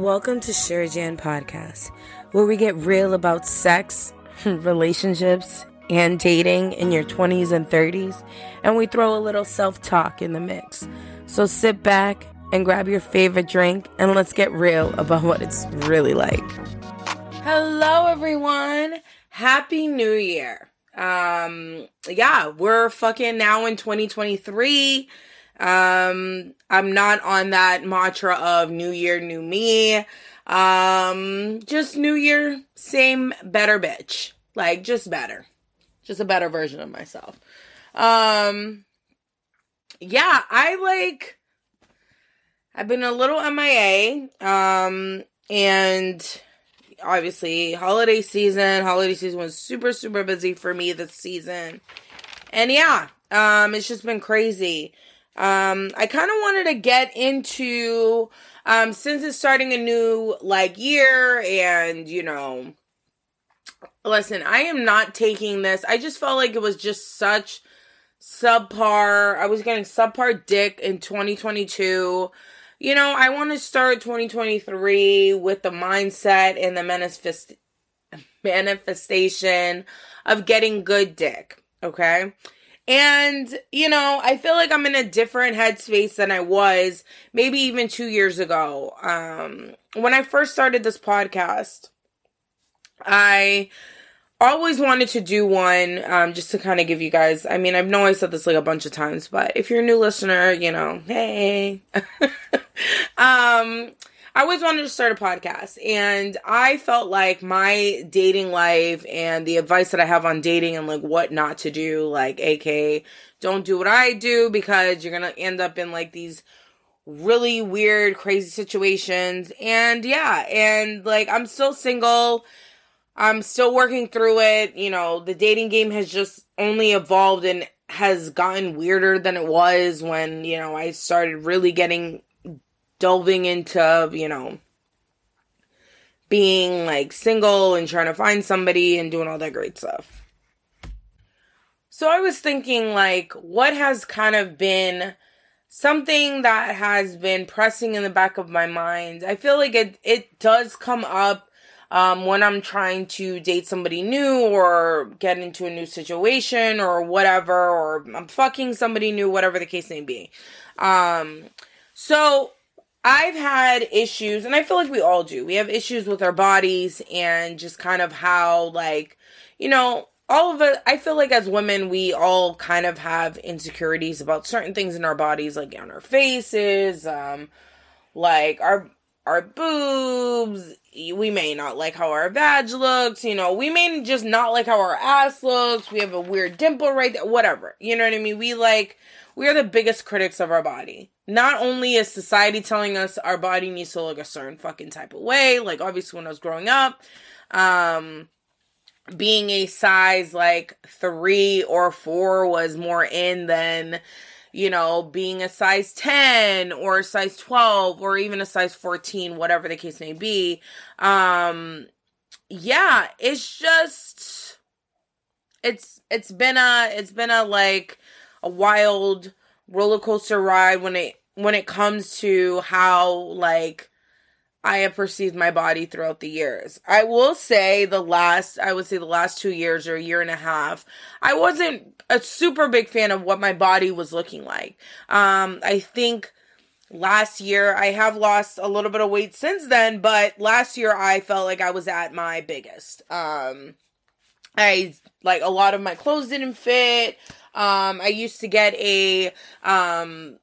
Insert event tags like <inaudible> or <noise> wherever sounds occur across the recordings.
Welcome to Shirajan Podcast, where we get real about sex, <laughs> relationships, and dating in your 20s and 30s, and we throw a little self talk in the mix. So sit back and grab your favorite drink, and let's get real about what it's really like. Hello, everyone. Happy New Year. Um, yeah, we're fucking now in 2023. Um, I'm not on that mantra of new year, new me. Um, just new year, same better bitch. Like, just better. Just a better version of myself. Um, yeah, I like, I've been a little MIA. Um, and obviously holiday season, holiday season was super, super busy for me this season. And yeah, um, it's just been crazy. Um, I kind of wanted to get into, um, since it's starting a new, like, year and, you know, listen, I am not taking this. I just felt like it was just such subpar. I was getting subpar dick in 2022. You know, I want to start 2023 with the mindset and the manifest- manifestation of getting good dick. Okay. And, you know, I feel like I'm in a different headspace than I was maybe even two years ago. Um, when I first started this podcast, I always wanted to do one um, just to kind of give you guys. I mean, I know I said this like a bunch of times, but if you're a new listener, you know, hey. <laughs> um, I always wanted to start a podcast, and I felt like my dating life and the advice that I have on dating and like what not to do, like, AK, don't do what I do because you're gonna end up in like these really weird, crazy situations. And yeah, and like, I'm still single. I'm still working through it. You know, the dating game has just only evolved and has gotten weirder than it was when, you know, I started really getting delving into, you know, being like single and trying to find somebody and doing all that great stuff. So I was thinking, like, what has kind of been something that has been pressing in the back of my mind? I feel like it, it does come up um, when I'm trying to date somebody new or get into a new situation or whatever, or I'm fucking somebody new, whatever the case may be. Um, so I've had issues, and I feel like we all do. We have issues with our bodies and just kind of how, like, you know, all of it. I feel like as women, we all kind of have insecurities about certain things in our bodies, like on our faces, um, like our our boobs. We may not like how our vag looks. You know, we may just not like how our ass looks. We have a weird dimple right there. Whatever. You know what I mean? We like we are the biggest critics of our body. Not only is society telling us our body needs to look a certain fucking type of way, like obviously when I was growing up, um, being a size like three or four was more in than, you know, being a size 10 or a size 12 or even a size 14, whatever the case may be. Um, yeah, it's just, it's, it's been a, it's been a like, a wild roller coaster ride when it when it comes to how like I have perceived my body throughout the years. I will say the last I would say the last 2 years or a year and a half, I wasn't a super big fan of what my body was looking like. Um I think last year I have lost a little bit of weight since then, but last year I felt like I was at my biggest. Um I like a lot of my clothes didn't fit. Um, I used to get a um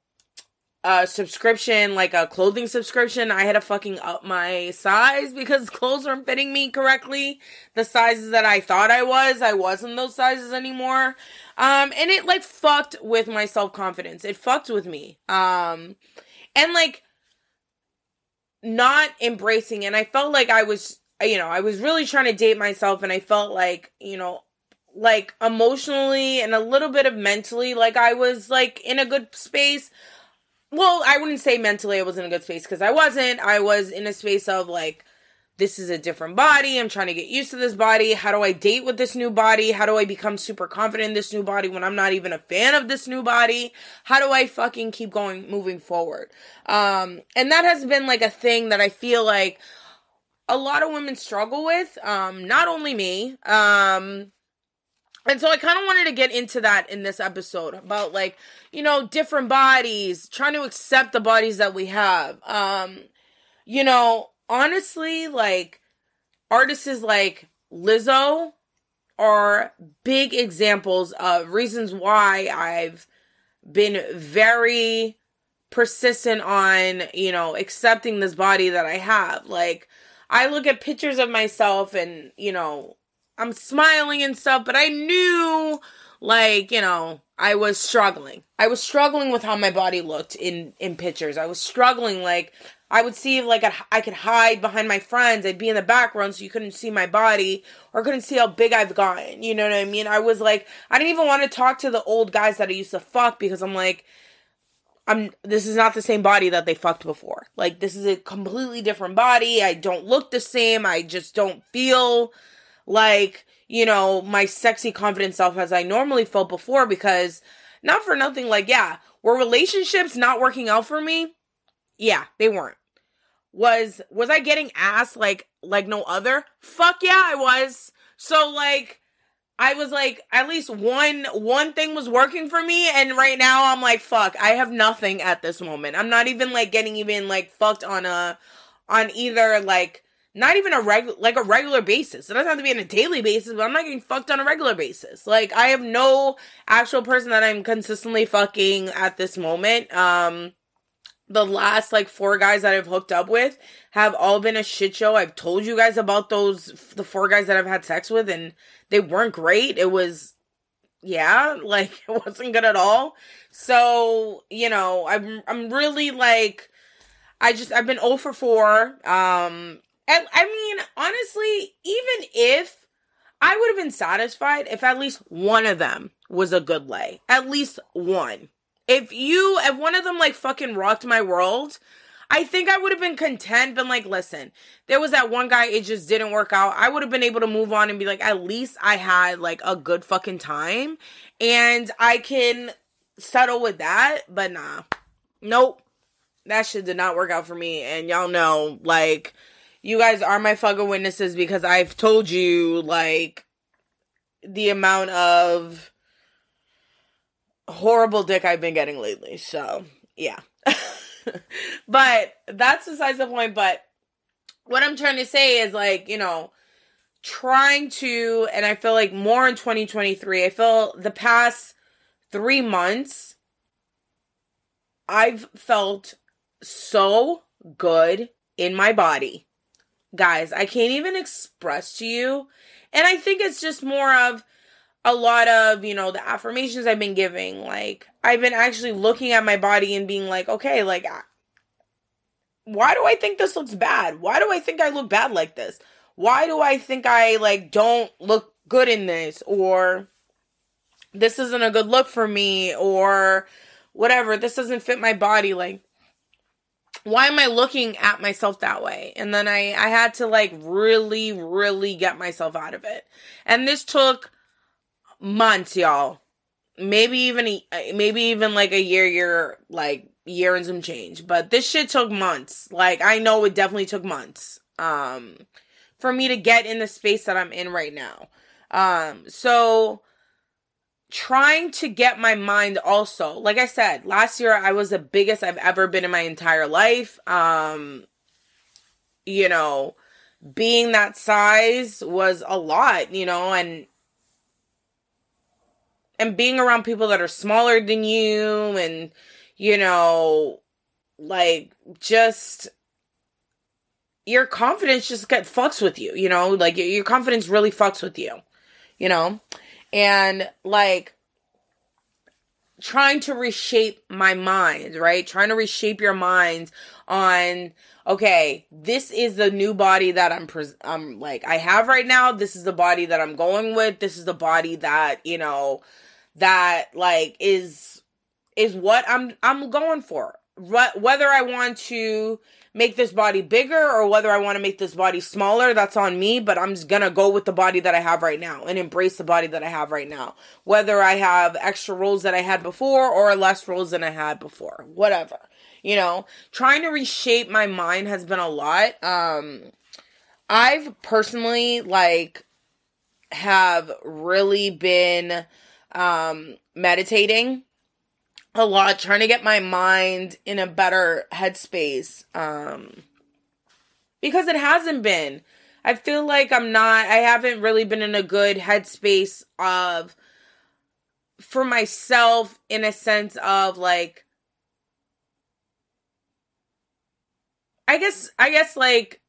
a subscription, like a clothing subscription. I had to fucking up my size because <laughs> clothes weren't fitting me correctly. The sizes that I thought I was, I wasn't those sizes anymore. Um, and it like fucked with my self confidence. It fucked with me. Um, and like not embracing, and I felt like I was, you know, I was really trying to date myself, and I felt like, you know, like emotionally and a little bit of mentally like I was like in a good space. Well, I wouldn't say mentally I was in a good space because I wasn't. I was in a space of like this is a different body. I'm trying to get used to this body. How do I date with this new body? How do I become super confident in this new body when I'm not even a fan of this new body? How do I fucking keep going, moving forward? Um, and that has been like a thing that I feel like a lot of women struggle with. Um, not only me. Um, and so I kind of wanted to get into that in this episode about like, you know, different bodies, trying to accept the bodies that we have. Um, you know, honestly, like artists like Lizzo are big examples of reasons why I've been very persistent on, you know, accepting this body that I have. Like, I look at pictures of myself and, you know, I'm smiling and stuff, but I knew, like, you know, I was struggling. I was struggling with how my body looked in in pictures. I was struggling like I would see like I could hide behind my friends. I'd be in the background so you couldn't see my body or couldn't see how big I've gotten. You know what I mean? I was like, I didn't even want to talk to the old guys that I used to fuck because I'm like, I'm this is not the same body that they fucked before. Like this is a completely different body. I don't look the same. I just don't feel like, you know, my sexy confident self as I normally felt before because not for nothing like yeah, were relationships not working out for me? Yeah, they weren't. Was was I getting ass like like no other? Fuck yeah, I was. So like I was like at least one one thing was working for me and right now I'm like fuck, I have nothing at this moment. I'm not even like getting even like fucked on a on either like not even a regular like a regular basis. It doesn't have to be on a daily basis, but I'm not getting fucked on a regular basis. Like I have no actual person that I'm consistently fucking at this moment. Um the last like four guys that I've hooked up with have all been a shit show. I've told you guys about those the four guys that I've had sex with and they weren't great. It was yeah, <laughs> like it wasn't good at all. So, you know, I'm I'm really like I just I've been 0 for 4. Um and I mean, honestly, even if I would have been satisfied if at least one of them was a good lay. At least one. If you, if one of them like fucking rocked my world, I think I would have been content, been like, listen, there was that one guy, it just didn't work out. I would have been able to move on and be like, at least I had like a good fucking time and I can settle with that. But nah, nope. That shit did not work out for me. And y'all know, like, you guys are my fucking witnesses because I've told you, like, the amount of horrible dick I've been getting lately. So, yeah. <laughs> but that's besides the point. But what I'm trying to say is like, you know, trying to, and I feel like more in 2023, I feel the past three months, I've felt so good in my body. Guys, I can't even express to you. And I think it's just more of, a lot of, you know, the affirmations I've been giving. Like, I've been actually looking at my body and being like, okay, like, why do I think this looks bad? Why do I think I look bad like this? Why do I think I, like, don't look good in this? Or this isn't a good look for me? Or whatever, this doesn't fit my body. Like, why am I looking at myself that way? And then I, I had to like really, really get myself out of it. And this took months, y'all. Maybe even a, maybe even like a year, year like year and some change. But this shit took months. Like I know it definitely took months. Um, for me to get in the space that I'm in right now. Um, so trying to get my mind also like i said last year i was the biggest i've ever been in my entire life. Um you know being that size was a lot you know and and being around people that are smaller than you and you know like just your confidence just get fucks with you you know like your confidence really fucks with you you know and like trying to reshape my mind right? Trying to reshape your mind on okay this is the new body that i'm pres- i'm like i have right now. This is the body that i'm going with. This is the body that you know that like is is what I'm I'm going for. whether I want to make this body bigger or whether I want to make this body smaller, that's on me, but I'm just gonna go with the body that I have right now and embrace the body that I have right now. Whether I have extra rolls that I had before or less rolls than I had before, whatever. You know, trying to reshape my mind has been a lot. Um, I've personally, like, have really been um meditating a lot trying to get my mind in a better headspace um because it hasn't been. I feel like i'm not i haven't really been in a good headspace of for myself in a sense of like i guess i guess like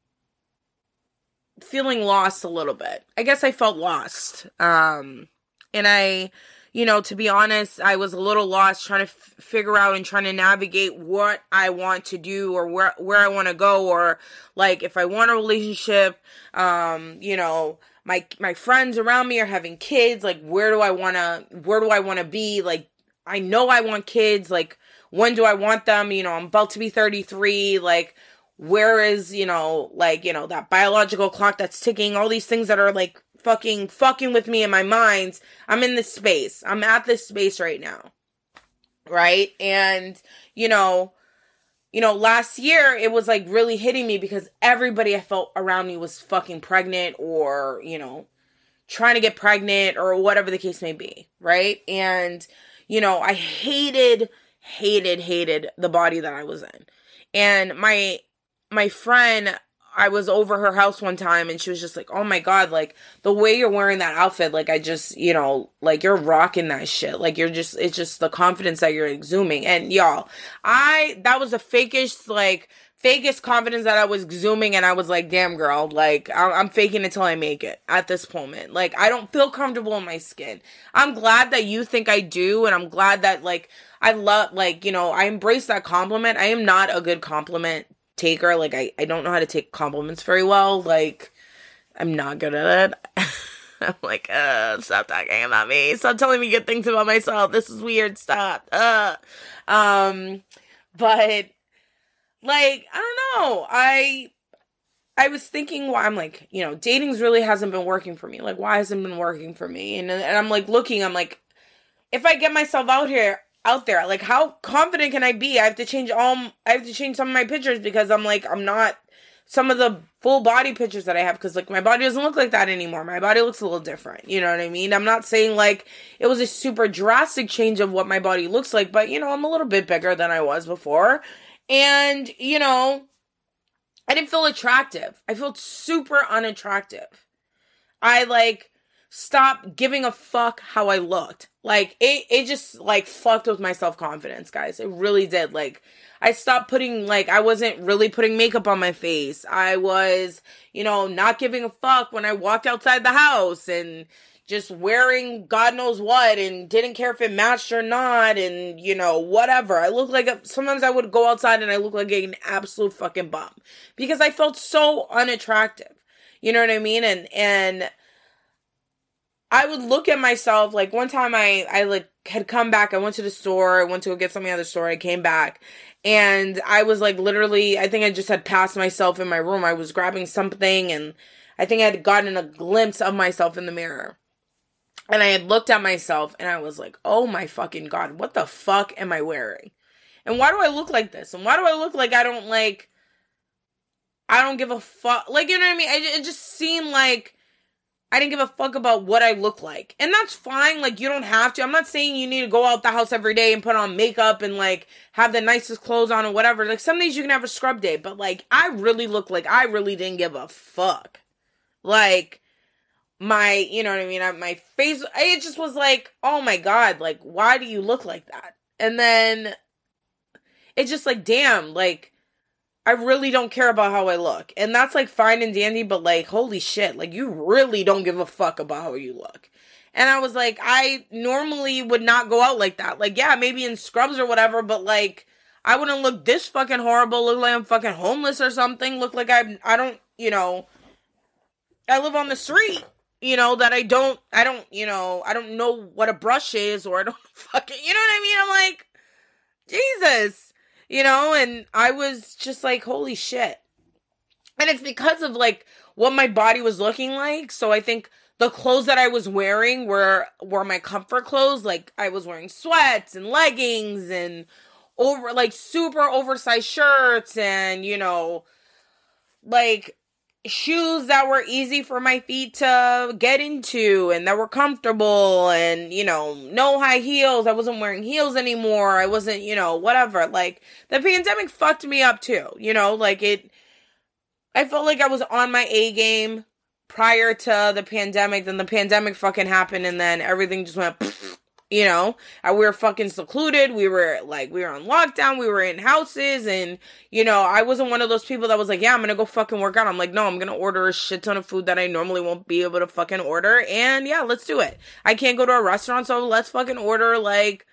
feeling lost a little bit. I guess i felt lost um and i you know, to be honest, I was a little lost trying to f- figure out and trying to navigate what I want to do or where where I want to go or like if I want a relationship, um, you know, my my friends around me are having kids, like where do I want to where do I want to be? Like I know I want kids, like when do I want them? You know, I'm about to be 33, like where is, you know, like, you know, that biological clock that's ticking, all these things that are like fucking fucking with me in my mind. I'm in this space. I'm at this space right now. Right? And, you know, you know, last year it was like really hitting me because everybody I felt around me was fucking pregnant or, you know, trying to get pregnant or whatever the case may be, right? And, you know, I hated, hated, hated the body that I was in. And my my friend I was over her house one time and she was just like, "Oh my god, like the way you're wearing that outfit, like I just, you know, like you're rocking that shit. Like you're just it's just the confidence that you're exhuming." And y'all, I that was the fakest like fakest confidence that I was exhuming and I was like, "Damn girl, like I'm faking until I make it at this moment." Like I don't feel comfortable in my skin. I'm glad that you think I do and I'm glad that like I love like, you know, I embrace that compliment. I am not a good compliment taker. Like I, I don't know how to take compliments very well. Like I'm not good at it. <laughs> I'm like, uh, stop talking about me. Stop telling me good things about myself. This is weird. Stop. Uh, um, but like, I don't know. I, I was thinking, why I'm like, you know, dating's really hasn't been working for me. Like, why hasn't been working for me? And and I'm like looking. I'm like, if I get myself out here, out there. Like how confident can I be? I have to change all I have to change some of my pictures because I'm like I'm not some of the full body pictures that I have because like my body doesn't look like that anymore. My body looks a little different. You know what I mean? I'm not saying like it was a super drastic change of what my body looks like, but you know, I'm a little bit bigger than I was before. And, you know, I didn't feel attractive. I felt super unattractive. I like stopped giving a fuck how I looked. Like it it just like fucked with my self-confidence, guys. It really did. Like I stopped putting like I wasn't really putting makeup on my face. I was, you know, not giving a fuck when I walked outside the house and just wearing God knows what and didn't care if it matched or not and you know whatever. I look like a, sometimes I would go outside and I look like an absolute fucking bum because I felt so unattractive. You know what I mean? And and I would look at myself like one time I I like had come back. I went to the store. I went to go get something at the store. I came back and I was like literally. I think I just had passed myself in my room. I was grabbing something and I think I had gotten a glimpse of myself in the mirror. And I had looked at myself and I was like, "Oh my fucking god, what the fuck am I wearing? And why do I look like this? And why do I look like I don't like I don't give a fuck? Like you know what I mean? it just seemed like." I didn't give a fuck about what I look like. And that's fine. Like, you don't have to. I'm not saying you need to go out the house every day and put on makeup and, like, have the nicest clothes on or whatever. Like, some days you can have a scrub day, but, like, I really look like I really didn't give a fuck. Like, my, you know what I mean? My face, it just was like, oh my God, like, why do you look like that? And then it's just like, damn, like, I really don't care about how I look. And that's like fine and dandy, but like, holy shit, like you really don't give a fuck about how you look. And I was like, I normally would not go out like that. Like, yeah, maybe in scrubs or whatever, but like, I wouldn't look this fucking horrible, look like I'm fucking homeless or something, look like I I don't, you know, I live on the street, you know, that I don't I don't, you know, I don't know what a brush is or I don't <laughs> fucking, you know what I mean? I'm like, Jesus you know, and I was just like, holy shit. And it's because of like what my body was looking like. So I think the clothes that I was wearing were were my comfort clothes. Like I was wearing sweats and leggings and over like super oversized shirts and you know like shoes that were easy for my feet to get into and that were comfortable and you know no high heels. I wasn't wearing heels anymore. I wasn't you know whatever. Like the pandemic fucked me up too you know? Like it i felt like i was on my a game prior to the pandemic. Then the pandemic fucking happened and then everything just went <laughs> you know uh, we were fucking secluded. We were like we were on lockdown. We were in houses. And you know i wasn't one of those people that was like yeah i'm gonna go fucking work out. I'm like no i'm gonna order a shit ton of food that i normally won't be able to fucking order. And yeah let's do it. I can't go to a restaurant so let's fucking order like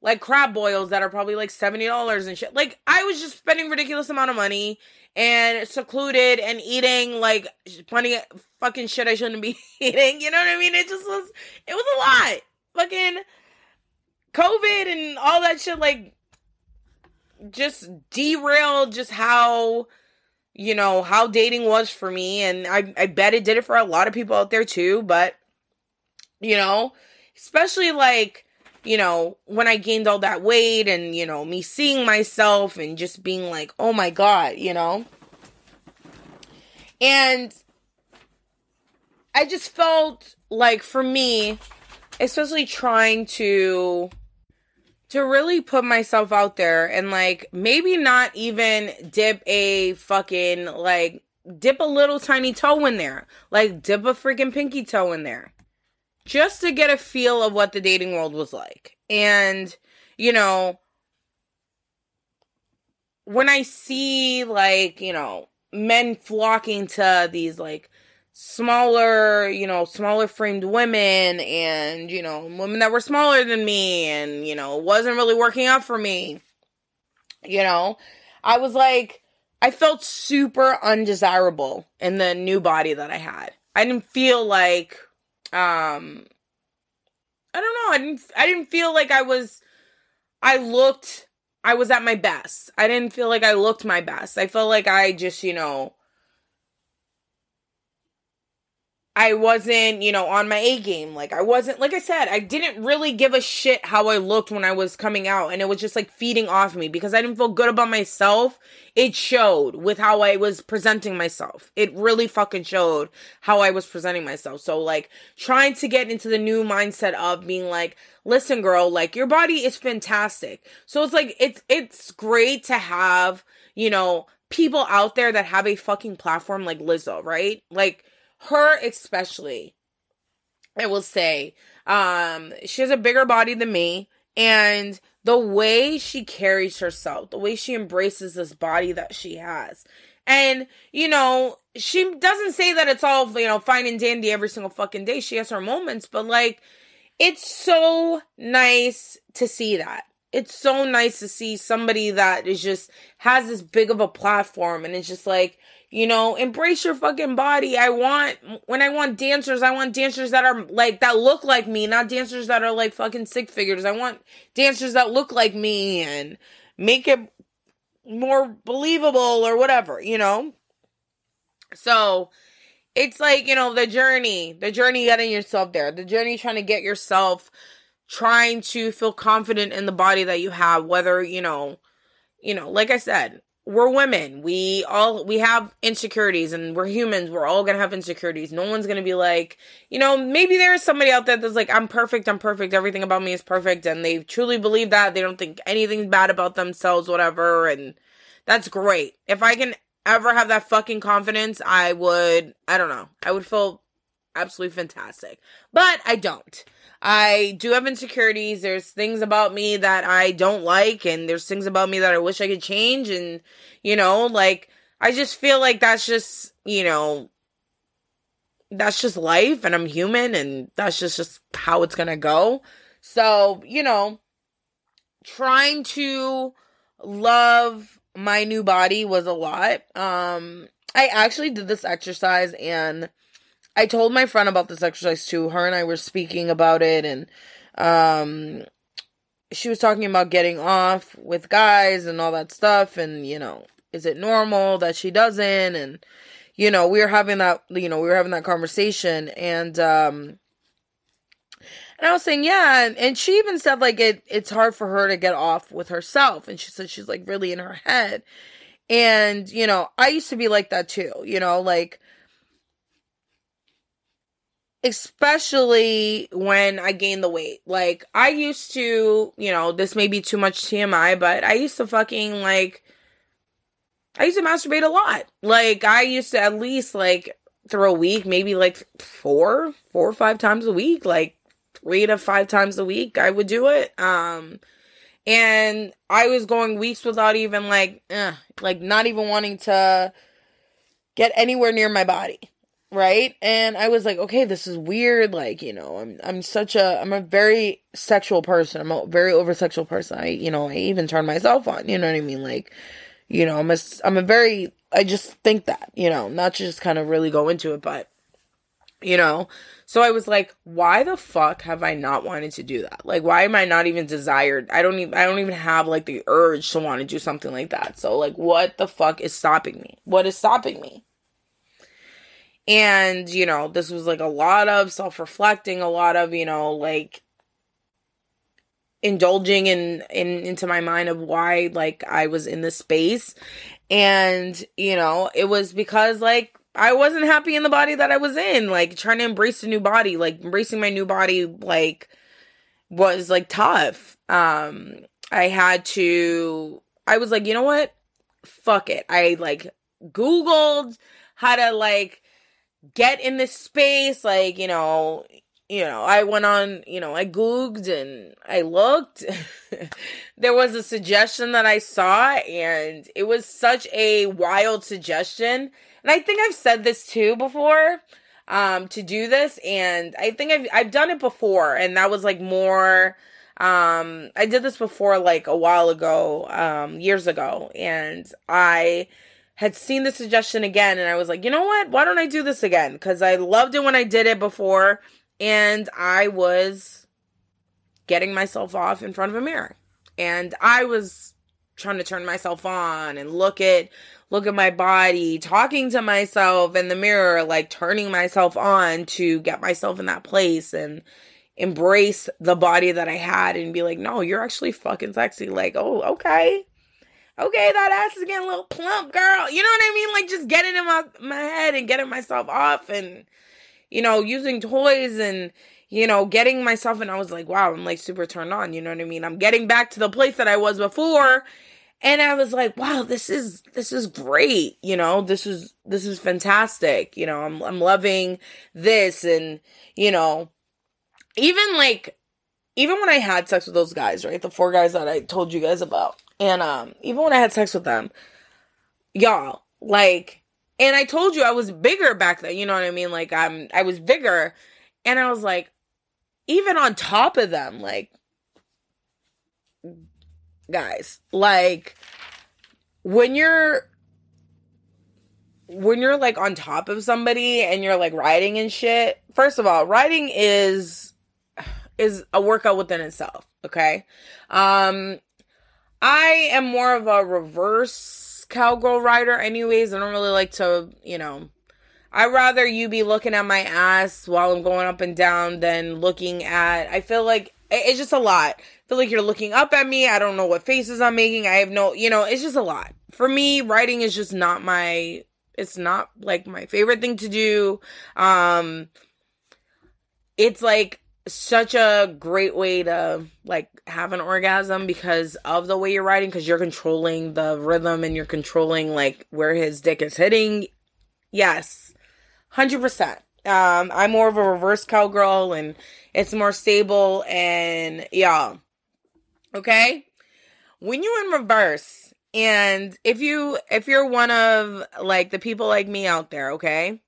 like crab boils that are probably like $70 and shit. Like i was just spending ridiculous amount of money and secluded and eating like plenty of fucking shit i shouldn't be <laughs> eating. You know what i mean? It just was it was a lot fucking COVID and all that shit like just derailed just how you know how dating was for me and I I bet it did it for a lot of people out there too, but you know, especially like you know, when I gained all that weight and, you know, me seeing myself and just being like, oh my God, you know? And I just felt like for me, especially trying to to really put myself out there and like maybe not even dip a fucking like dip a little tiny toe in there. Like dip a freaking pinky toe in there. Just to get a feel of what the dating world was like. And you know, when I see like, you know, men flocking to these like smaller, you know, smaller framed women and, you know, women that were smaller than me and, you know, wasn't really working out for me. You know, I was like, I felt super undesirable in the new body that I had. I didn't feel like, um, I don't know. I didn't, I didn't feel like I was, I looked, I was at my best. I didn't feel like I looked my best. I felt like I just, you know, I wasn't, you know, on my A game. Like I wasn't like I said, I didn't really give a shit how I looked when I was coming out and it was just like feeding off me because I didn't feel good about myself. It showed with how I was presenting myself. It really fucking showed how I was presenting myself. So like trying to get into the new mindset of being like, "Listen girl, like your body is fantastic." So it's like it's it's great to have, you know, people out there that have a fucking platform like Lizzo, right? Like her especially i will say um she has a bigger body than me and the way she carries herself the way she embraces this body that she has and you know she doesn't say that it's all you know fine and dandy every single fucking day. She has her moments but like it's so nice to see that. It's so nice to see somebody that is just has this big of a platform and it's just like you know, embrace your fucking body. I want when I want dancers, I want dancers that are like that look like me, not dancers that are like fucking sick figures. I want dancers that look like me and make it more believable or whatever, you know? So, it's like, you know, the journey, the journey getting yourself there, the journey trying to get yourself trying to feel confident in the body that you have, whether, you know, you know, like I said, we're women. We all we have insecurities and we're humans. We're all going to have insecurities. No one's going to be like, you know, maybe there is somebody out there that's like I'm perfect, I'm perfect, everything about me is perfect and they truly believe that. They don't think anything's bad about themselves whatever and that's great. If I can ever have that fucking confidence, I would I don't know. I would feel absolutely fantastic. But I don't. I do have insecurities. There's things about me that I don't like, and there's things about me that I wish I could change. And, you know, like, I just feel like that's just, you know, that's just life, and I'm human, and that's just, just how it's gonna go. So, you know, trying to love my new body was a lot. Um, I actually did this exercise and I told my friend about this exercise too. Her and I were speaking about it and um she was talking about getting off with guys and all that stuff and you know is it normal that she doesn't and you know we were having that you know we were having that conversation and um and I was saying, yeah, and, and she even said like it it's hard for her to get off with herself. And she said she's like really in her head. And, you know, I used to be like that too, you know, like especially when I gained the weight. Like I used to, you know, this may be too much TMI, but I used to fucking like I used to masturbate a lot. Like I used to at least like through a week, maybe like four, four or five times a week, like three to five times a week. I would do it. Um, and I was going weeks without even like, eh, like not even wanting to get anywhere near my body right? And i was like okay this is weird like you know i'm i'm such a i'm a very sexual person. I'm a very over sexual person. I you know i even turn myself on you know what i mean? Like you know i'm a i'm a very i just think that you know not to just kind of really go into it but you know? So i was like why the fuck have i not wanted to do that? Like why am i not even desired? I don't even i don't even have like the urge to want to do something like that. So like what the fuck is stopping me? What is stopping me and, you know, this was like a lot of self reflecting, a lot of, you know, like indulging in, in into my mind of why like I was in this space. And, you know, it was because like I wasn't happy in the body that I was in, like trying to embrace a new body, like embracing my new body like was like tough. Um I had to I was like, you know what? Fuck it. I like googled how to like get in this space like you know you know i went on you know i googled and i looked. <laughs> There was a suggestion that i saw and it was such a wild suggestion. And i think i've said this too before um to do this and i think i've i've done it before and that was like more um i did this before like a while ago um years ago and i had seen the suggestion again and I was like, you know what? Why don't I do this again? Because I loved it when I did it before and I was getting myself off in front of a mirror. And I was trying to turn myself on and look at look at my body, talking to myself in the mirror, like turning myself on to get myself in that place and embrace the body that I had and be like, no, you're actually fucking sexy. Like, oh, okay okay, that ass is getting a little plump, girl. You know what I mean? Like just getting in my my head and getting myself off and you know, using toys and you know, getting myself and I was like, wow, I'm like super turned on, you know what I mean? I'm getting back to the place that I was before and I was like, wow, this is this is great, you know, this is this is fantastic. You know, I'm I'm loving this and you know, even like even when I had sex with those guys, right? The four guys that I told you guys about and um, even when I had sex with them, y'all, like, and I told you I was bigger back then, you know what I mean? Like I'm I was bigger. And I was like, even on top of them, like guys, like when you're when you're like on top of somebody and you're like riding and shit, first of all, riding is is a workout within itself, okay? Um I am more of a reverse cowgirl rider, anyways. I don't really like to, you know, I'd rather you be looking at my ass while I'm going up and down than looking at. I feel like it's just a lot. I feel like you're looking up at me. I don't know what faces I'm making. I have no, you know, it's just a lot. For me, writing is just not my, it's not like my favorite thing to do. Um, it's like such a great way to like have an orgasm because of the way you're riding because you're controlling the rhythm and you're controlling like where his dick is hitting. Yes. 100% um i'm more of a reverse cowgirl and it's more stable and yeah okay? When you're in reverse and if you if you're one of like the people like me out there okay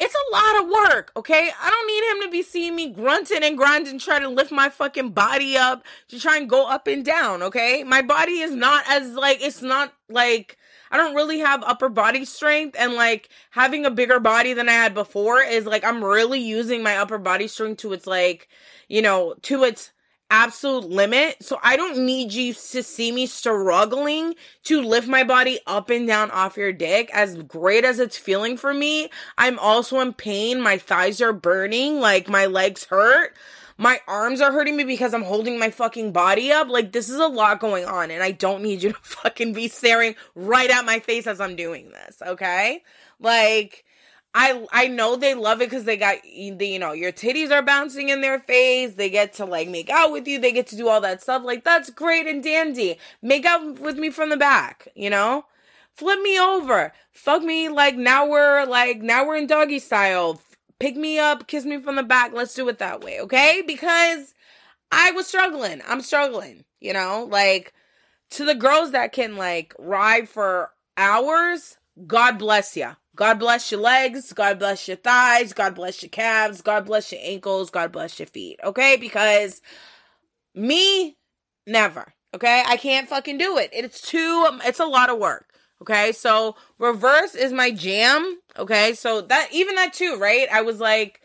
it's a lot of work, okay? I don't need him to be seeing me grunting and grinding, trying to lift my fucking body up to try and go up and down, okay? My body is not as like it's not like I don't really have upper body strength and like having a bigger body than I had before is like I'm really using my upper body strength to its like, you know, to its absolute limit. So I don't need you to see me struggling to lift my body up and down off your dick. As great as it's feeling for me, I'm also in pain. My thighs are burning, like my legs hurt. My arms are hurting me because I'm holding my fucking body up. Like, this is a lot going on, and I don't need you to <laughs> fucking be staring right at my face as I'm doing this, okay? Like, I I know they love it because they got you know your titties are bouncing in their face. They get to like make out with you. They get to do all that stuff. Like that's great and dandy. Make out with me from the back. You know, flip me over, fuck me like now we're like now we're in doggy style pick me up, kiss me from the back. Let's do it that way, okay? Because I was struggling. I'm struggling, you know? Like to the girls that can like ride for hours, God bless you. God bless your legs, God bless your thighs, God bless your calves, God bless your ankles, God bless your feet, okay? Because me never, okay? I can't fucking do it. It's too it's a lot of work. Okay, so reverse is my jam. Okay, so that even that too, right? I was like,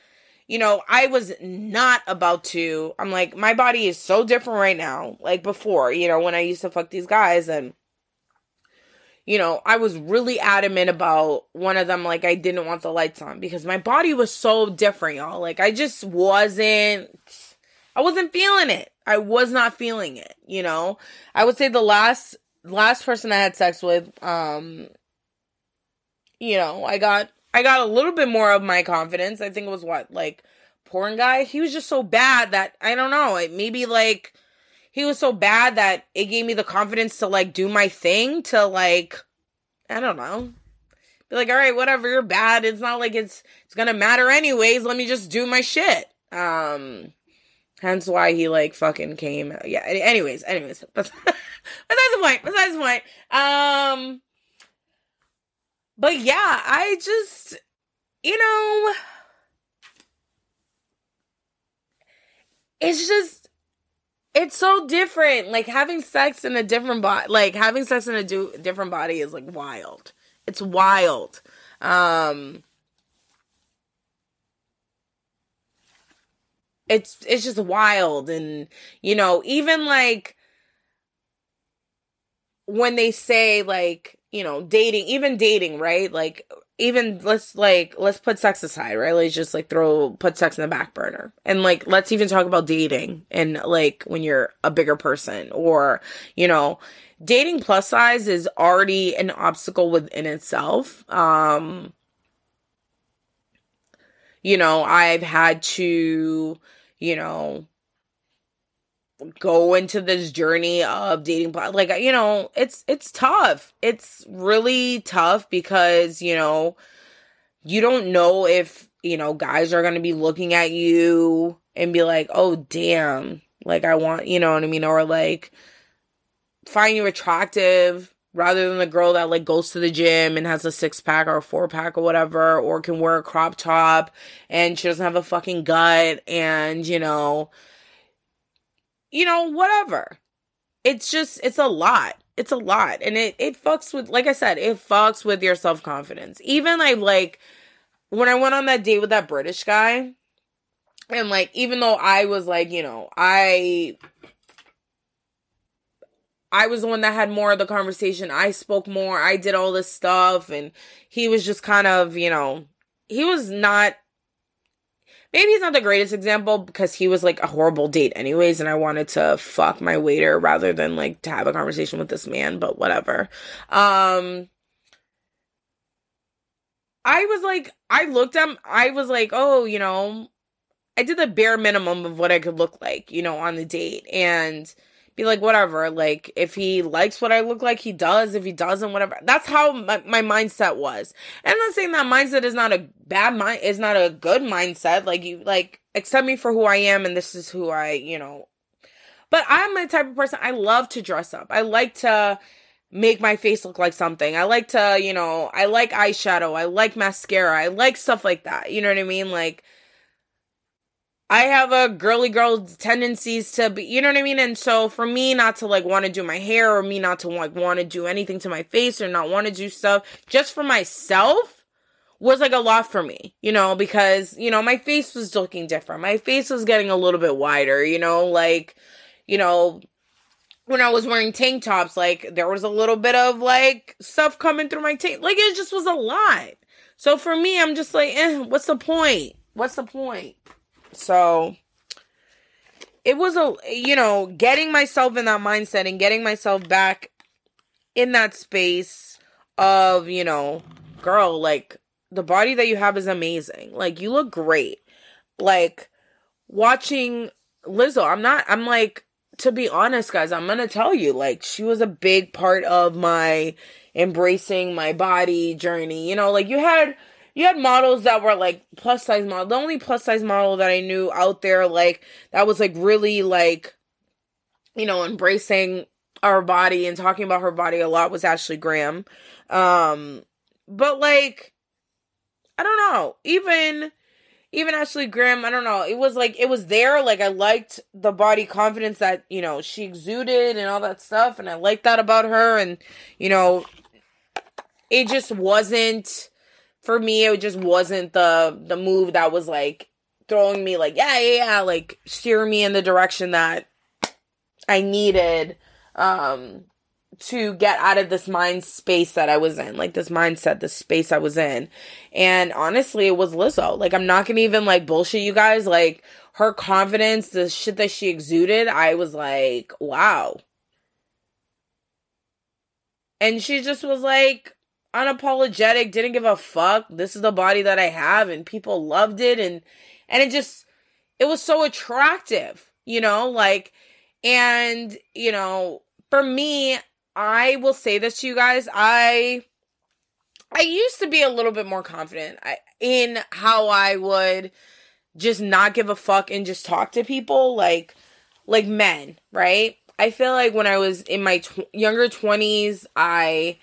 you know, I was not about to. I'm like, my body is so different right now. Like before, you know, when I used to fuck these guys and you know, I was really adamant about one of them. Like, I didn't want the lights on because my body was so different, y'all. Like, I just wasn't, I wasn't feeling it. I was not feeling it, you know? I would say the last last person I had sex with, um, you know, I got I got a little bit more of my confidence. I think it was what like porn guy. He was just so bad that I don't know. It maybe like he was so bad that it gave me the confidence to like do my thing to like I don't know. Be like, all right, whatever, you're bad. It's not like it's it's gonna matter anyways. Let me just do my shit. Um Hence why he like fucking came. Yeah. Anyways, anyways. <laughs> besides the point. Besides the point. Um. But yeah, I just, you know, it's just, it's so different. Like having sex in a different body, like having sex in a do- different body is like wild. It's wild. Um it's it's just wild and you know even like when they say like you know dating even dating right like even let's like let's put sex aside right? Let's just like throw put sex in the back burner. And like let's even talk about dating and like when you're a bigger person or you know dating plus size is already an obstacle within itself. Um you know i've had to you know, go into this journey of dating like you know it's it's tough. It's really tough because you know you don't know if you know guys are going to be looking at you and be like oh damn like i want you know what i mean? Or like find you attractive rather than the girl that like goes to the gym and has a six pack or a four pack or whatever, or can wear a crop top and she doesn't have a fucking gut and, you know, you know, whatever. It's just, it's a lot. It's a lot. And it, it fucks with, like I said, it fucks with your self confidence. Even like, like, when I went on that date with that British guy, and like, even though I was like, you know, I I was the one that had more of the conversation. I spoke more. I did all this stuff. And he was just kind of, you know, he was not, maybe he's not the greatest example because he was like a horrible date, anyways. And I wanted to fuck my waiter rather than like to have a conversation with this man, but whatever. Um, I was like, I looked at him, I was like, oh, you know, I did the bare minimum of what I could look like, you know, on the date. And, be like, whatever. Like, if he likes what I look like, he does. If he doesn't, whatever. That's how my, my mindset was. And I'm not saying that mindset is not a bad mind, is not a good mindset. Like, you, like, accept me for who I am and this is who I, you know. But I'm the type of person, I love to dress up. I like to make my face look like something. I like to, you know, I like eyeshadow. I like mascara. I like stuff like that. You know what I mean? Like, I have a girly girl tendencies to be, you know what I mean? And so for me not to like want to do my hair or me not to like want to do anything to my face or not want to do stuff just for myself was like a lot for me, you know, because, you know, my face was looking different. My face was getting a little bit wider, you know, like, you know, when I was wearing tank tops, like there was a little bit of like stuff coming through my tank. Like it just was a lot. So for me, I'm just like, eh, what's the point? What's the point? So it was a, you know, getting myself in that mindset and getting myself back in that space of, you know, girl, like the body that you have is amazing. Like you look great. Like watching Lizzo, I'm not, I'm like, to be honest, guys, I'm gonna tell you, like, she was a big part of my embracing my body journey. You know, like you had you had models that were like plus size model. The only plus size model that I knew out there, like that was like really like, you know, embracing our body and talking about her body a lot was Ashley Graham. Um, but like, I don't know, even even Ashley Graham, I don't know. It was like it was there. Like I liked the body confidence that you know she exuded and all that stuff, and I liked that about her. And you know, it just wasn't for me. It just wasn't the the move that was like throwing me like yeah yeah yeah like steer me in the direction that I needed. Um, to get out of this mind space that I was in, like this mindset, this space I was in. And honestly, it was Lizzo. Like, I'm not gonna even like bullshit you guys. Like, her confidence, the shit that she exuded, I was like, wow. And she just was like unapologetic, didn't give a fuck. This is the body that I have, and people loved it. And, and it just, it was so attractive, you know, like, and, you know, for me, I will say this to you guys. I I used to be a little bit more confident in how I would just not give a fuck and just talk to people like like men, right? I feel like when I was in my tw- younger 20s, I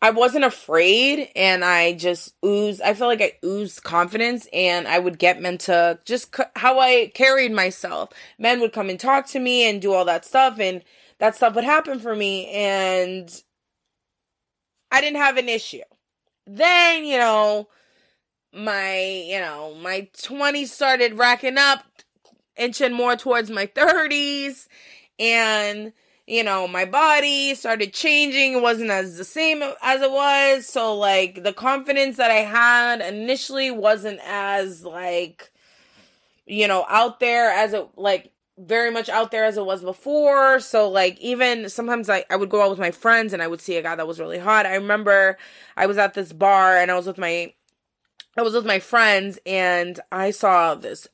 I wasn't afraid and I just oozed I feel like I oozed confidence and I would get men to just c- how I carried myself. Men would come and talk to me and do all that stuff and that stuff would happen for me and I didn't have an issue. Then, you know, my, you know, my 20s started racking up, inching more towards my 30s, and, you know, my body started changing. It wasn't as the same as it was. So, like, the confidence that I had initially wasn't as, like, you know, out there as it, like, very much out there as it was before. So like even sometimes I, I would go out with my friends and I would see a guy that was really hot. I remember I was at this bar and I was with my I was with my friends and I saw this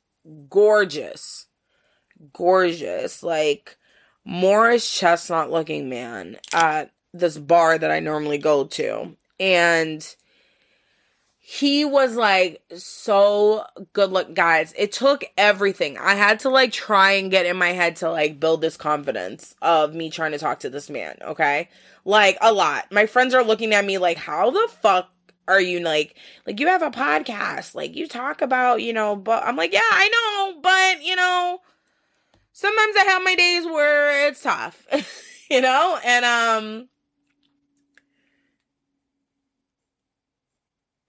gorgeous, gorgeous, like Morris Chestnut looking man at this bar that I normally go to. And he was like so good look guys. It took everything. I had to like try and get in my head to like build this confidence of me trying to talk to this man okay? Like a lot. My friends are looking at me like how the fuck are you like like you have a podcast. Like you talk about you know but i'm like yeah i know but you know sometimes i have my days where it's tough <laughs> you know and um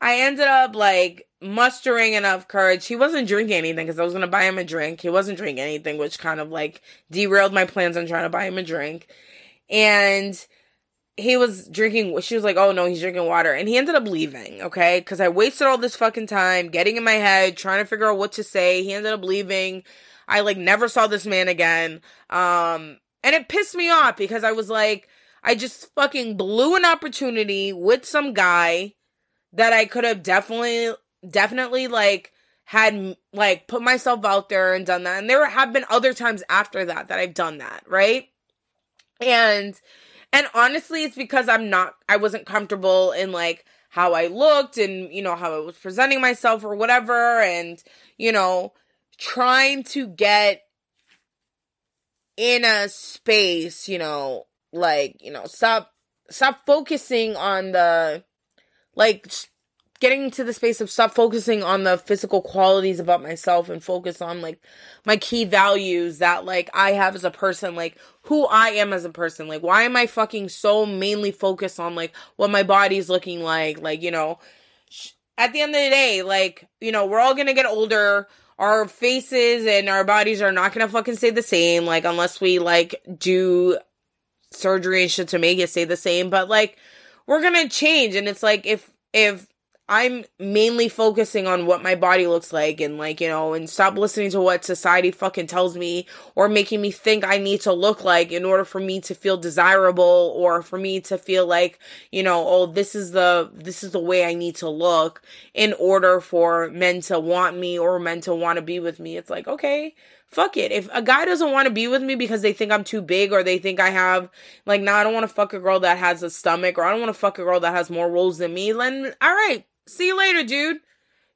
I ended up like mustering enough courage. He wasn't drinking anything because I was gonna buy him a drink. He wasn't drinking anything, which kind of like derailed my plans on trying to buy him a drink. And he was drinking. She was like, "Oh no, he's drinking water," and he ended up leaving. Okay, because I wasted all this fucking time getting in my head trying to figure out what to say. He ended up leaving. I like never saw this man again. Um, and it pissed me off because I was like, I just fucking blew an opportunity with some guy that I could have definitely, definitely like had like put myself out there and done that. And there have been other times after that that I've done that, right? And and honestly, it's because I'm not I wasn't comfortable in like how I looked and you know how I was presenting myself or whatever and you know trying to get in a space, you know, like, you know, stop stop focusing on the like getting to the space of stop focusing on the physical qualities about myself and focus on like my key values that like I have as a person, like who I am as a person. Like why am I fucking so mainly focused on like what my body's looking like? Like, you know, at the end of the day, like, you know, we're all gonna get older. Our faces and our bodies are not gonna fucking stay the same, like, unless we, like, do surgery and shit to make it stay the same. But, like, we're gonna change. And it's like, if, if I'm mainly focusing on what my body looks like and like, you know, and stop listening to what society fucking tells me or making me think I need to look like in order for me to feel desirable or for me to feel like, you know, oh, this is the this is the way I need to look in order for men to want me or men to want to be with me. It's like, okay, fuck it. If a guy doesn't want to be with me because they think I'm too big or they think I have like, now nah, I don't want to fuck a girl that has a stomach or I don't want to fuck a girl that has more rolls than me, then all right, See you later, dude.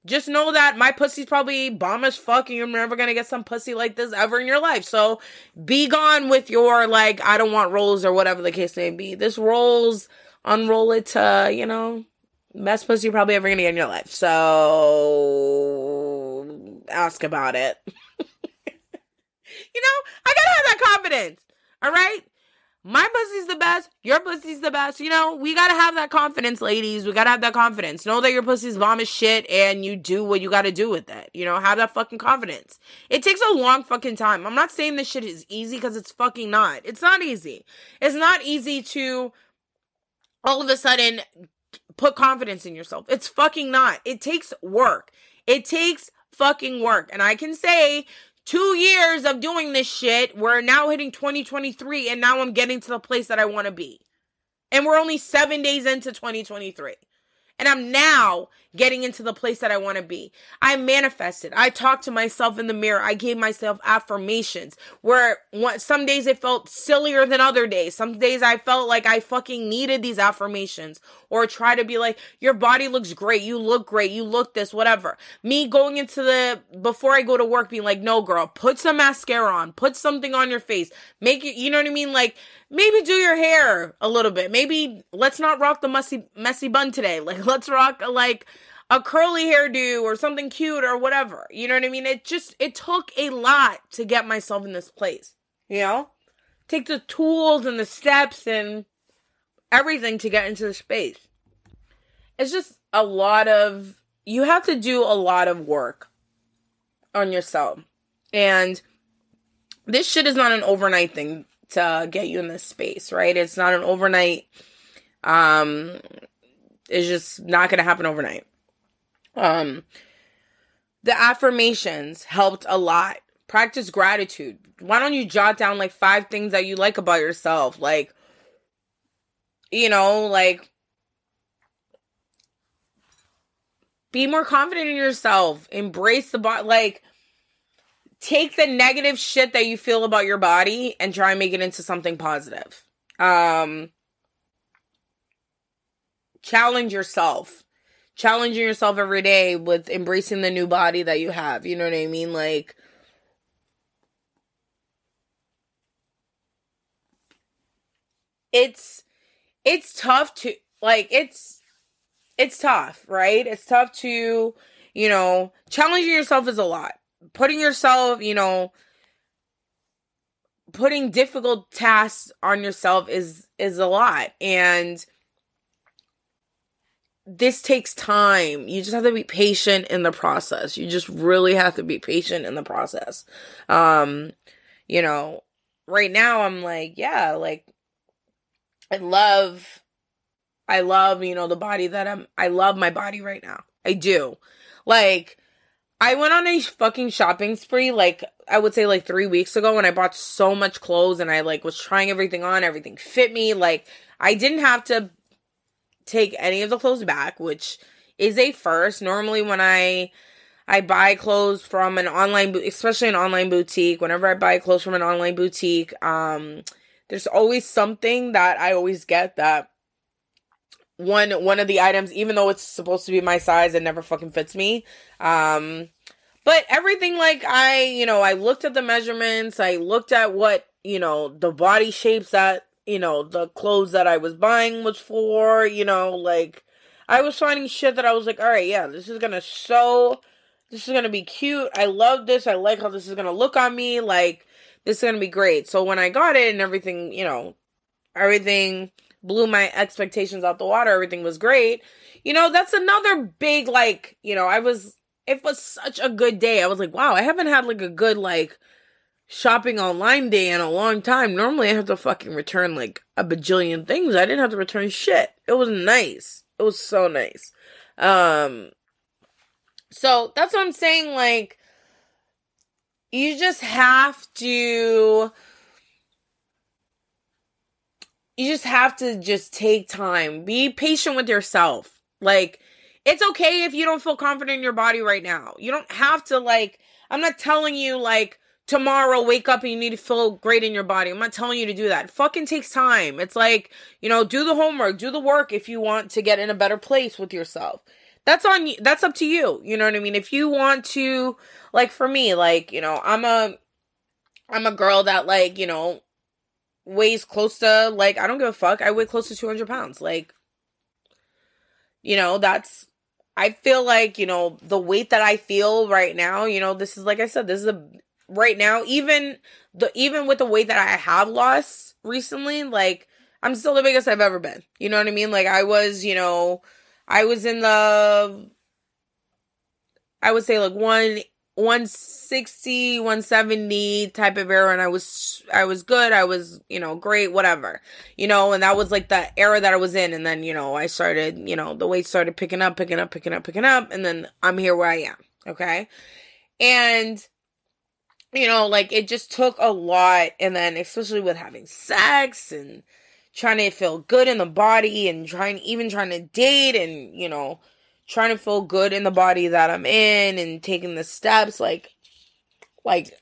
Just know that my pussy's probably bomb as fuck and you're never gonna get some pussy like this ever in your life. So be gone with your like I don't want rolls or whatever the case may be. This rolls unroll it to, you know, best pussy you're probably ever gonna get in your life. So ask about it. <laughs> you know, I gotta have that confidence. All right? My pussy's the best, your pussy's the best. You know, we gotta have that confidence, ladies. We gotta have that confidence. Know that your pussy's bomb as shit and you do what you gotta do with it. You know, have that fucking confidence. It takes a long fucking time. I'm not saying this shit is easy because it's fucking not. It's not easy. It's not easy to all of a sudden put confidence in yourself. It's fucking not. It takes work. It takes fucking work. And I can say two years of doing this shit. We're now hitting 2023, and now I'm getting to the place that I want to be. And we're only seven days into 2023. And I'm now getting into the place that I want to be. I manifested. I talked to myself in the mirror. I gave myself affirmations where some days it felt sillier than other days. Some days I felt like I fucking needed these affirmations or try to be like, your body looks great. You look great. You look this, whatever. Me going into the, before I go to work being like, no girl, put some mascara on, put something on your face, make it, you know what I mean? Like, maybe do your hair a little bit. Maybe let's not rock the messy messy bun today. <laughs> Like let's rock a, like a curly hairdo or something cute or whatever. You know what I mean? It just it took a lot to get myself in this place. You know? Take the tools and the steps and everything to get into the space. It's just a lot of you have to do a lot of work on yourself. And this shit is not an overnight thing to get you in this space, right? It's not an overnight um it's just not going to happen overnight. Um the affirmations helped a lot. Practice gratitude. Why don't you jot down like five things that you like about yourself? Like you know, like be more confident in yourself. Embrace the body like take the negative shit that you feel about your body and try and make it into something positive. Um challenge yourself. Challenging yourself every day with embracing the new body that you have. You know what I mean? Like it's it's tough to like it's it's tough, right? It's tough to, you know, challenging yourself is a lot putting yourself, you know, putting difficult tasks on yourself is is a lot and this takes time. You just have to be patient in the process. You just really have to be patient in the process. Um, you know, right now I'm like, yeah, like I love I love, you know, the body that I'm I love my body right now. I do. Like I went on a fucking shopping spree like I would say like 3 weeks ago when I bought so much clothes and I like was trying everything on, everything fit me. Like I didn't have to take any of the clothes back, which is a first. Normally when I I buy clothes from an online especially an online boutique, whenever I buy clothes from an online boutique, um there's always something that I always get that one one of the items even though it's supposed to be my size it never fucking fits me. Um but everything like i you know i looked at the measurements. I looked at what you know the body shapes that you know the clothes that i was buying was for you know like i was finding shit that i was like all right yeah this is gonna so, this is gonna be cute. I love this. I like how this is gonna look on me. Like this is gonna be great. So when i got it and everything you know everything blew my expectations out the water. Everything was great. You know, that's another big, like, you know, I was, it was such a good day. I was like, wow, I haven't had like a good, like, shopping online day in a long time. Normally I have to fucking return like a bajillion things. I didn't have to return shit. It was nice. It was so nice. Um so that's what I'm saying like you just have to you just have to just take time. Be patient with yourself. Like it's okay if you don't feel confident in your body right now. You don't have to like I'm not telling you like tomorrow wake up and you need to feel great in your body. I'm not telling you to do that. It fucking takes time. It's like, you know, do the homework, do the work if you want to get in a better place with yourself. That's on you. That's up to you. You know what I mean? If you want to like for me, like, you know, I'm a I'm a girl that like, you know, weighs close to like I don't give a fuck. I weigh close to 200 pounds. Like you know, that's I feel like, you know, the weight that I feel right now, you know, this is like I said, this is a right now, even the even with the weight that I have lost recently, like I'm still the biggest I've ever been. You know what I mean? Like I was, you know, I was in the I would say like one 160 170 type of era and i was i was good i was you know great whatever you know and that was like the era that i was in and then you know i started you know the weight started picking up picking up picking up picking up and then i'm here where i am okay and you know, like it just took a lot. And then, especially with having sex and trying to feel good in the body and trying, even trying to date and, you know, trying to feel good in the body that I'm in and taking the steps like, like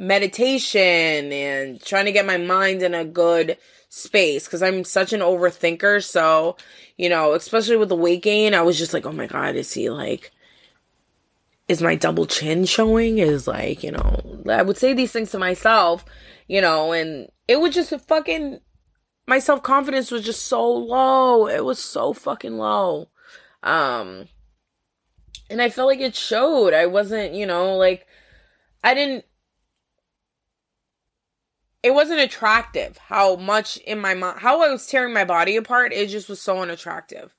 meditation and trying to get my mind in a good space because I'm such an overthinker. So, you know, especially with the weight gain, I was just like, oh my God, is he like, is my double chin showing? Is like, you know, I would say these things to myself, you know, and it was just fucking, my self confidence was just so low. It was so fucking low. Um, and I felt like it showed. I wasn't, you know, like, I didn't, it wasn't attractive how much in my mind, how I was tearing my body apart. It just was so unattractive.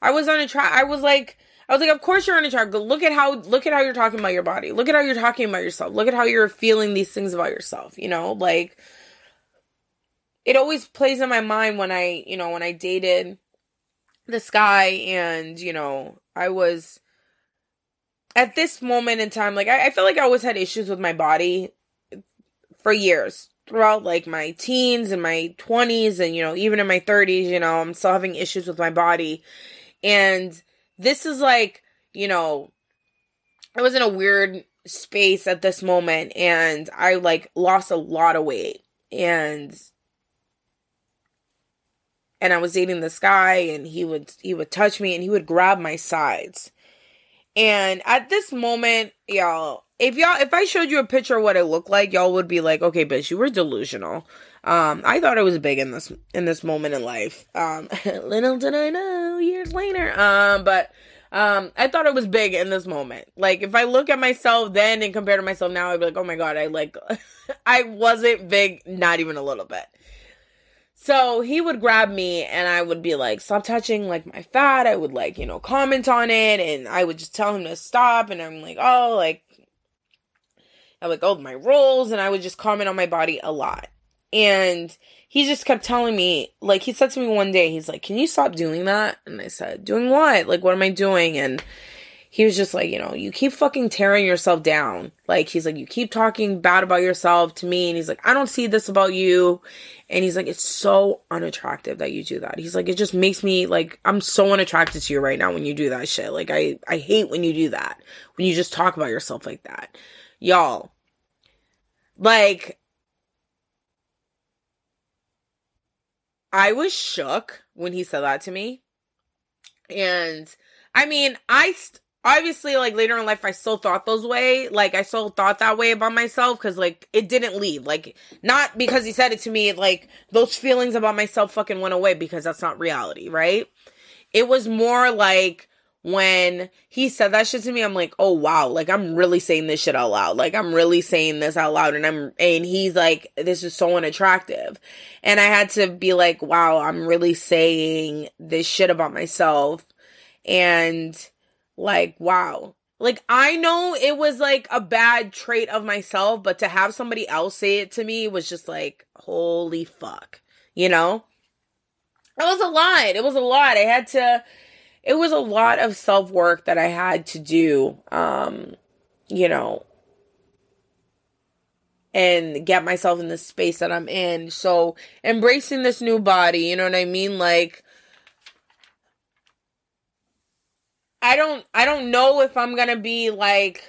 I was unattractive. I was like, I was like, of course you're unattractive. Look at how look at how you're talking about your body. Look at how you're talking about yourself. Look at how you're feeling these things about yourself. You know, like it always plays in my mind when I, you know, when I dated this guy and, you know, I was at this moment in time, like I, I like I always had issues with my body for years throughout like my teens and my 20s and you know even in my 30s you know i'm still having issues with my body. And this is like, you know, I was in a weird space at this moment and I like lost a lot of weight. And and I was dating this guy and he would he would touch me and he would grab my sides. And at this moment, y'all, if y'all if I showed you a picture of what it looked like, y'all would be like, "Okay, bitch, you were delusional." Um, I thought I was big in this in this moment in life. Um, <laughs> little did I know years later. Um, but um, I thought it was big in this moment. Like if I look at myself then and compare to myself now, I'd be like, oh my god, I like <laughs> I wasn't big, not even a little bit. So he would grab me and I would be like, stop touching like my fat. I would like, you know, comment on it and I would just tell him to stop and I'm like, oh, like I like, go my rolls and I would just comment on my body a lot. And he just kept telling me, like, he said to me one day, he's like, Can you stop doing that? And I said, Doing what? Like, what am I doing? And he was just like, You know, you keep fucking tearing yourself down. Like, he's like, You keep talking bad about yourself to me. And he's like, I don't see this about you. And he's like, It's so unattractive that you do that. He's like, It just makes me, like, I'm so unattracted to you right now when you do that shit. Like, I, I hate when you do that. When you just talk about yourself like that. Y'all, like, I was shook when he said that to me. And I mean, I st- obviously like later in life I still thought those way. Like I still thought that way about myself cuz like it didn't leave. Like not because he said it to me like those feelings about myself fucking went away because that's not reality, right? It was more like when he said that shit to me, I'm like, oh wow, like I'm really saying this shit out loud. Like I'm really saying this out loud. And I'm, and he's like, this is so unattractive. And I had to be like, wow, I'm really saying this shit about myself. And like, wow. Like I know it was like a bad trait of myself, but to have somebody else say it to me was just like, holy fuck, you know? It was a lot. It was a lot. I had to, it was a lot of self work that I had to do, um, you know, and get myself in the space that I'm in. So embracing this new body, you know what I mean? Like, I don't, I don't know if I'm gonna be like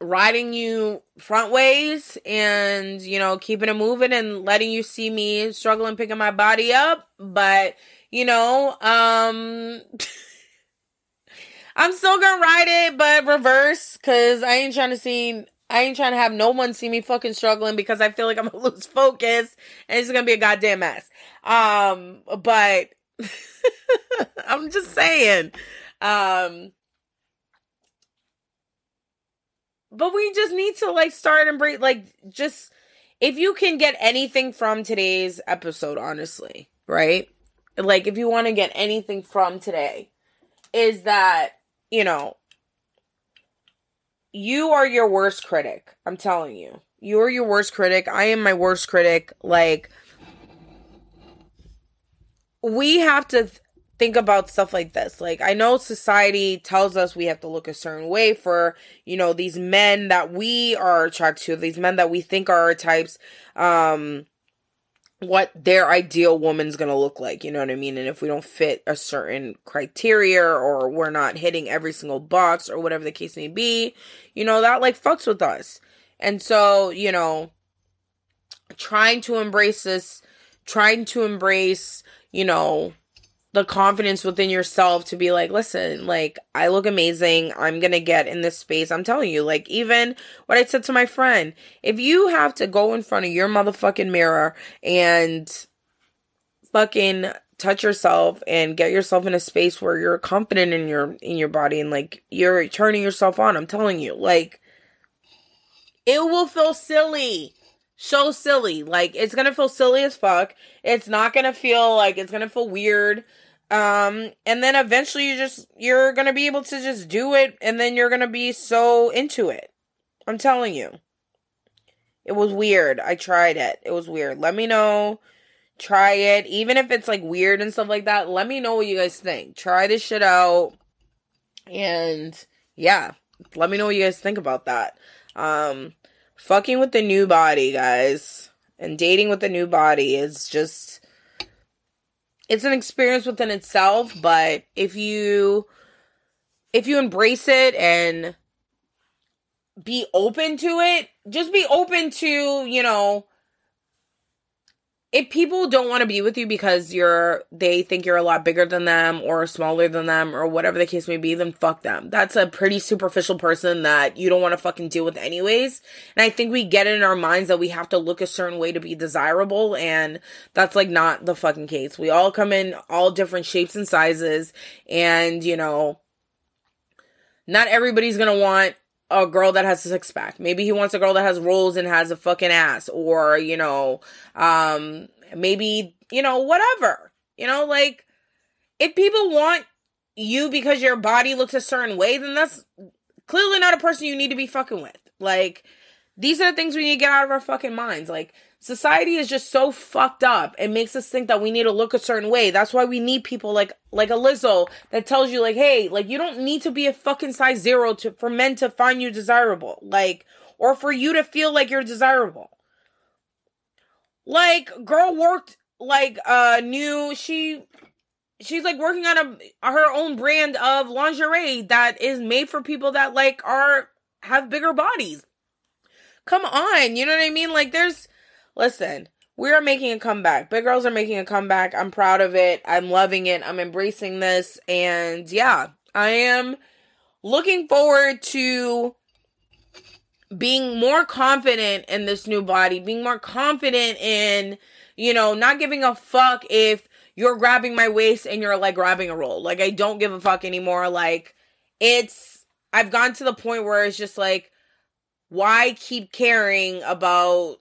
riding you front ways and you know keeping it moving and letting you see me struggling picking my body up but you know, um <laughs> I'm still gonna ride it, but reverse, cause I ain't trying to see I ain't trying to have no one see me fucking struggling because I feel like I'm gonna <laughs> lose focus and it's gonna be a goddamn mess. Um, but <laughs> <laughs> I'm just saying. Um but we just need to like start and break like just if you can get anything from today's episode, honestly, right? like if you want to get anything from today, is that, you know, you are your worst critic. I'm telling you. You're your worst critic. I am my worst critic. Like, we have to th- think about stuff like this. Like, I know society tells us we have to look a certain way for, you know, these men that we are attracted to, these men that we think are our types. Um, what their ideal woman's going to look like, you know what I mean? And if we don't fit a certain criteria or we're not hitting every single box or whatever the case may be, you know, that like fucks with us. And so, you know, trying to embrace this, trying to embrace, you know, the confidence within yourself to be like, listen, like, I look amazing. I'm going to get in this space. I'm telling you, like, even what I said to my friend, if you have to go in front of your motherfucking mirror and fucking touch yourself and get yourself in a space where you're confident in your in your body and like you're turning yourself on i'm telling you like it will feel silly so silly. Like it's gonna feel silly as fuck. It's not gonna feel like it's gonna feel weird. Um and then eventually you just you're gonna be able to just do it and then you're gonna be so into it. I'm telling you. It was weird. I tried it. It was weird. Let me know. Try it. Even if it's like weird and stuff like that let me know what you guys think. Try this shit out. And yeah. Let me know what you guys think about that. Um fucking with the new body guys. And dating with the new body is just it's an experience within itself, but if you if you embrace it and be open to it, just be open to, you know, if people don't want to be with you because you're they think you're a lot bigger than them or smaller than them or whatever the case may be, then fuck them. That's a pretty superficial person that you don't want to fucking deal with anyways. And I think we get in our minds that we have to look a certain way to be desirable and that's like not the fucking case. We all come in all different shapes and sizes and, you know, not everybody's going to want a girl that has a six pack. Maybe he wants a girl that has rolls and has a fucking ass, or you know, um, maybe you know, whatever. You know, like if people want you because your body looks a certain way, then that's clearly not a person you need to be fucking with. Like these are the things we need to get out of our fucking minds. Like society is just so fucked up. It makes us think that we need to look a certain way. That's why we need people like like a Lizzo that tells you like, hey, like you don't need to be a fucking size zero to for men to find you desirable. Like, or for you to feel like you're desirable. Like, girl worked like uh new she she's like working on a her own brand of lingerie that is made for people that like are have bigger bodies. Come on, you know what I mean? Like there's listen, we are making a comeback. Big girls are making a comeback. I'm proud of it. I'm loving it. I'm embracing this. And yeah, I am looking forward to being more confident in this new body, being more confident in, you know, not giving a fuck if you're grabbing my waist and you're like grabbing a roll. Like I don't give a fuck anymore. Like it's I've gone to the point where it's just like why keep caring about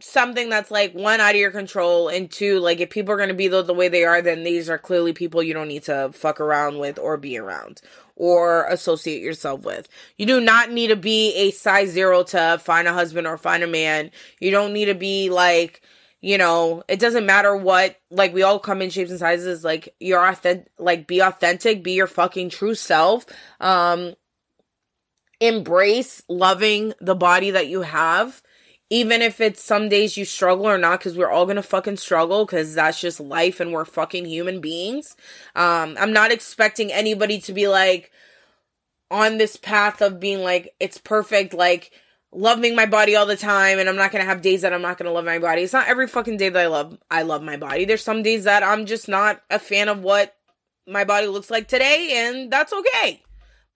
something that's like one out of your control and two like if people are going to be the, the way they are then these are clearly people you don't need to fuck around with or be around or associate yourself with. You do not need to be a size zero to find a husband or find a man. You don't need to be like you know it doesn't matter what like we all come in shapes and sizes like you're authentic like be authentic be your fucking true self um embrace loving the body that you have even if it's some days you struggle or not because we're all gonna fucking struggle because that's just life and we're fucking human beings. Um i'm not expecting anybody to be like on this path of being like it's perfect like loving my body all the time and i'm not gonna have days that i'm not gonna love my body. It's not every fucking day that i love i love my body. There's some days that i'm just not a fan of what my body looks like today and that's okay.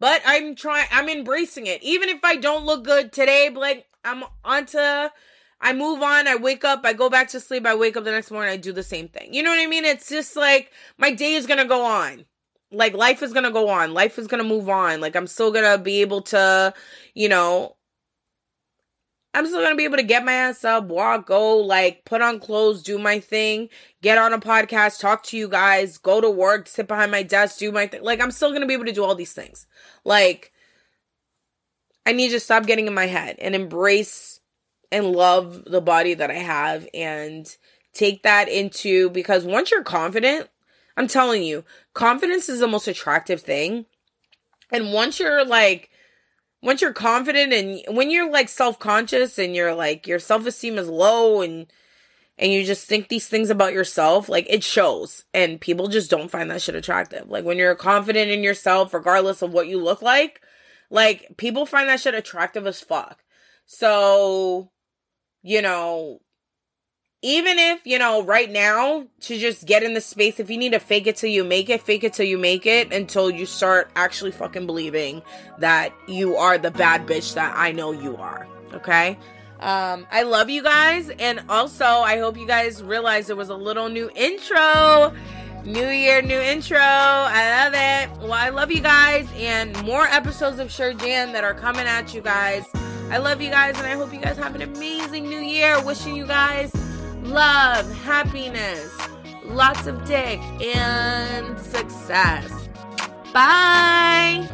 But I'm trying, I'm embracing it. Even if I don't look good today, like I'm onto, I move on, I wake up, I go back to sleep, I wake up the next morning, I do the same thing. You know what I mean? It's just like my day is gonna go on. Like life is gonna go on. Life is gonna move on. Like I'm still gonna be able to, you know, I'm still gonna be able to get my ass up, walk, go, like put on clothes, do my thing, get on a podcast, talk to you guys, go to work, sit behind my desk, do my thing. Like I'm still gonna be able to do all these things. Like I need to stop getting in my head and embrace and love the body that I have and take that into because once you're confident, I'm telling you, confidence is the most attractive thing. And once you're like once you're confident and when you're like self-conscious and you're like your self-esteem is low and and you just think these things about yourself, like it shows. And people just don't find that shit attractive. Like when you're confident in yourself, regardless of what you look like, like people find that shit attractive as fuck. So, you know, even if, you know, right now to just get in the space, if you need to fake it till you make it, fake it till you make it until you start actually fucking believing that you are the bad bitch that I know you are. Okay? Um, I love you guys. And also, I hope you guys realize there was a little new intro. New year, new intro. I love it. Well, I love you guys. And more episodes of Sure Jam that are coming at you guys. I love you guys. And I hope you guys have an amazing new year. Wishing you guys love, happiness, lots of dick, and success. Bye.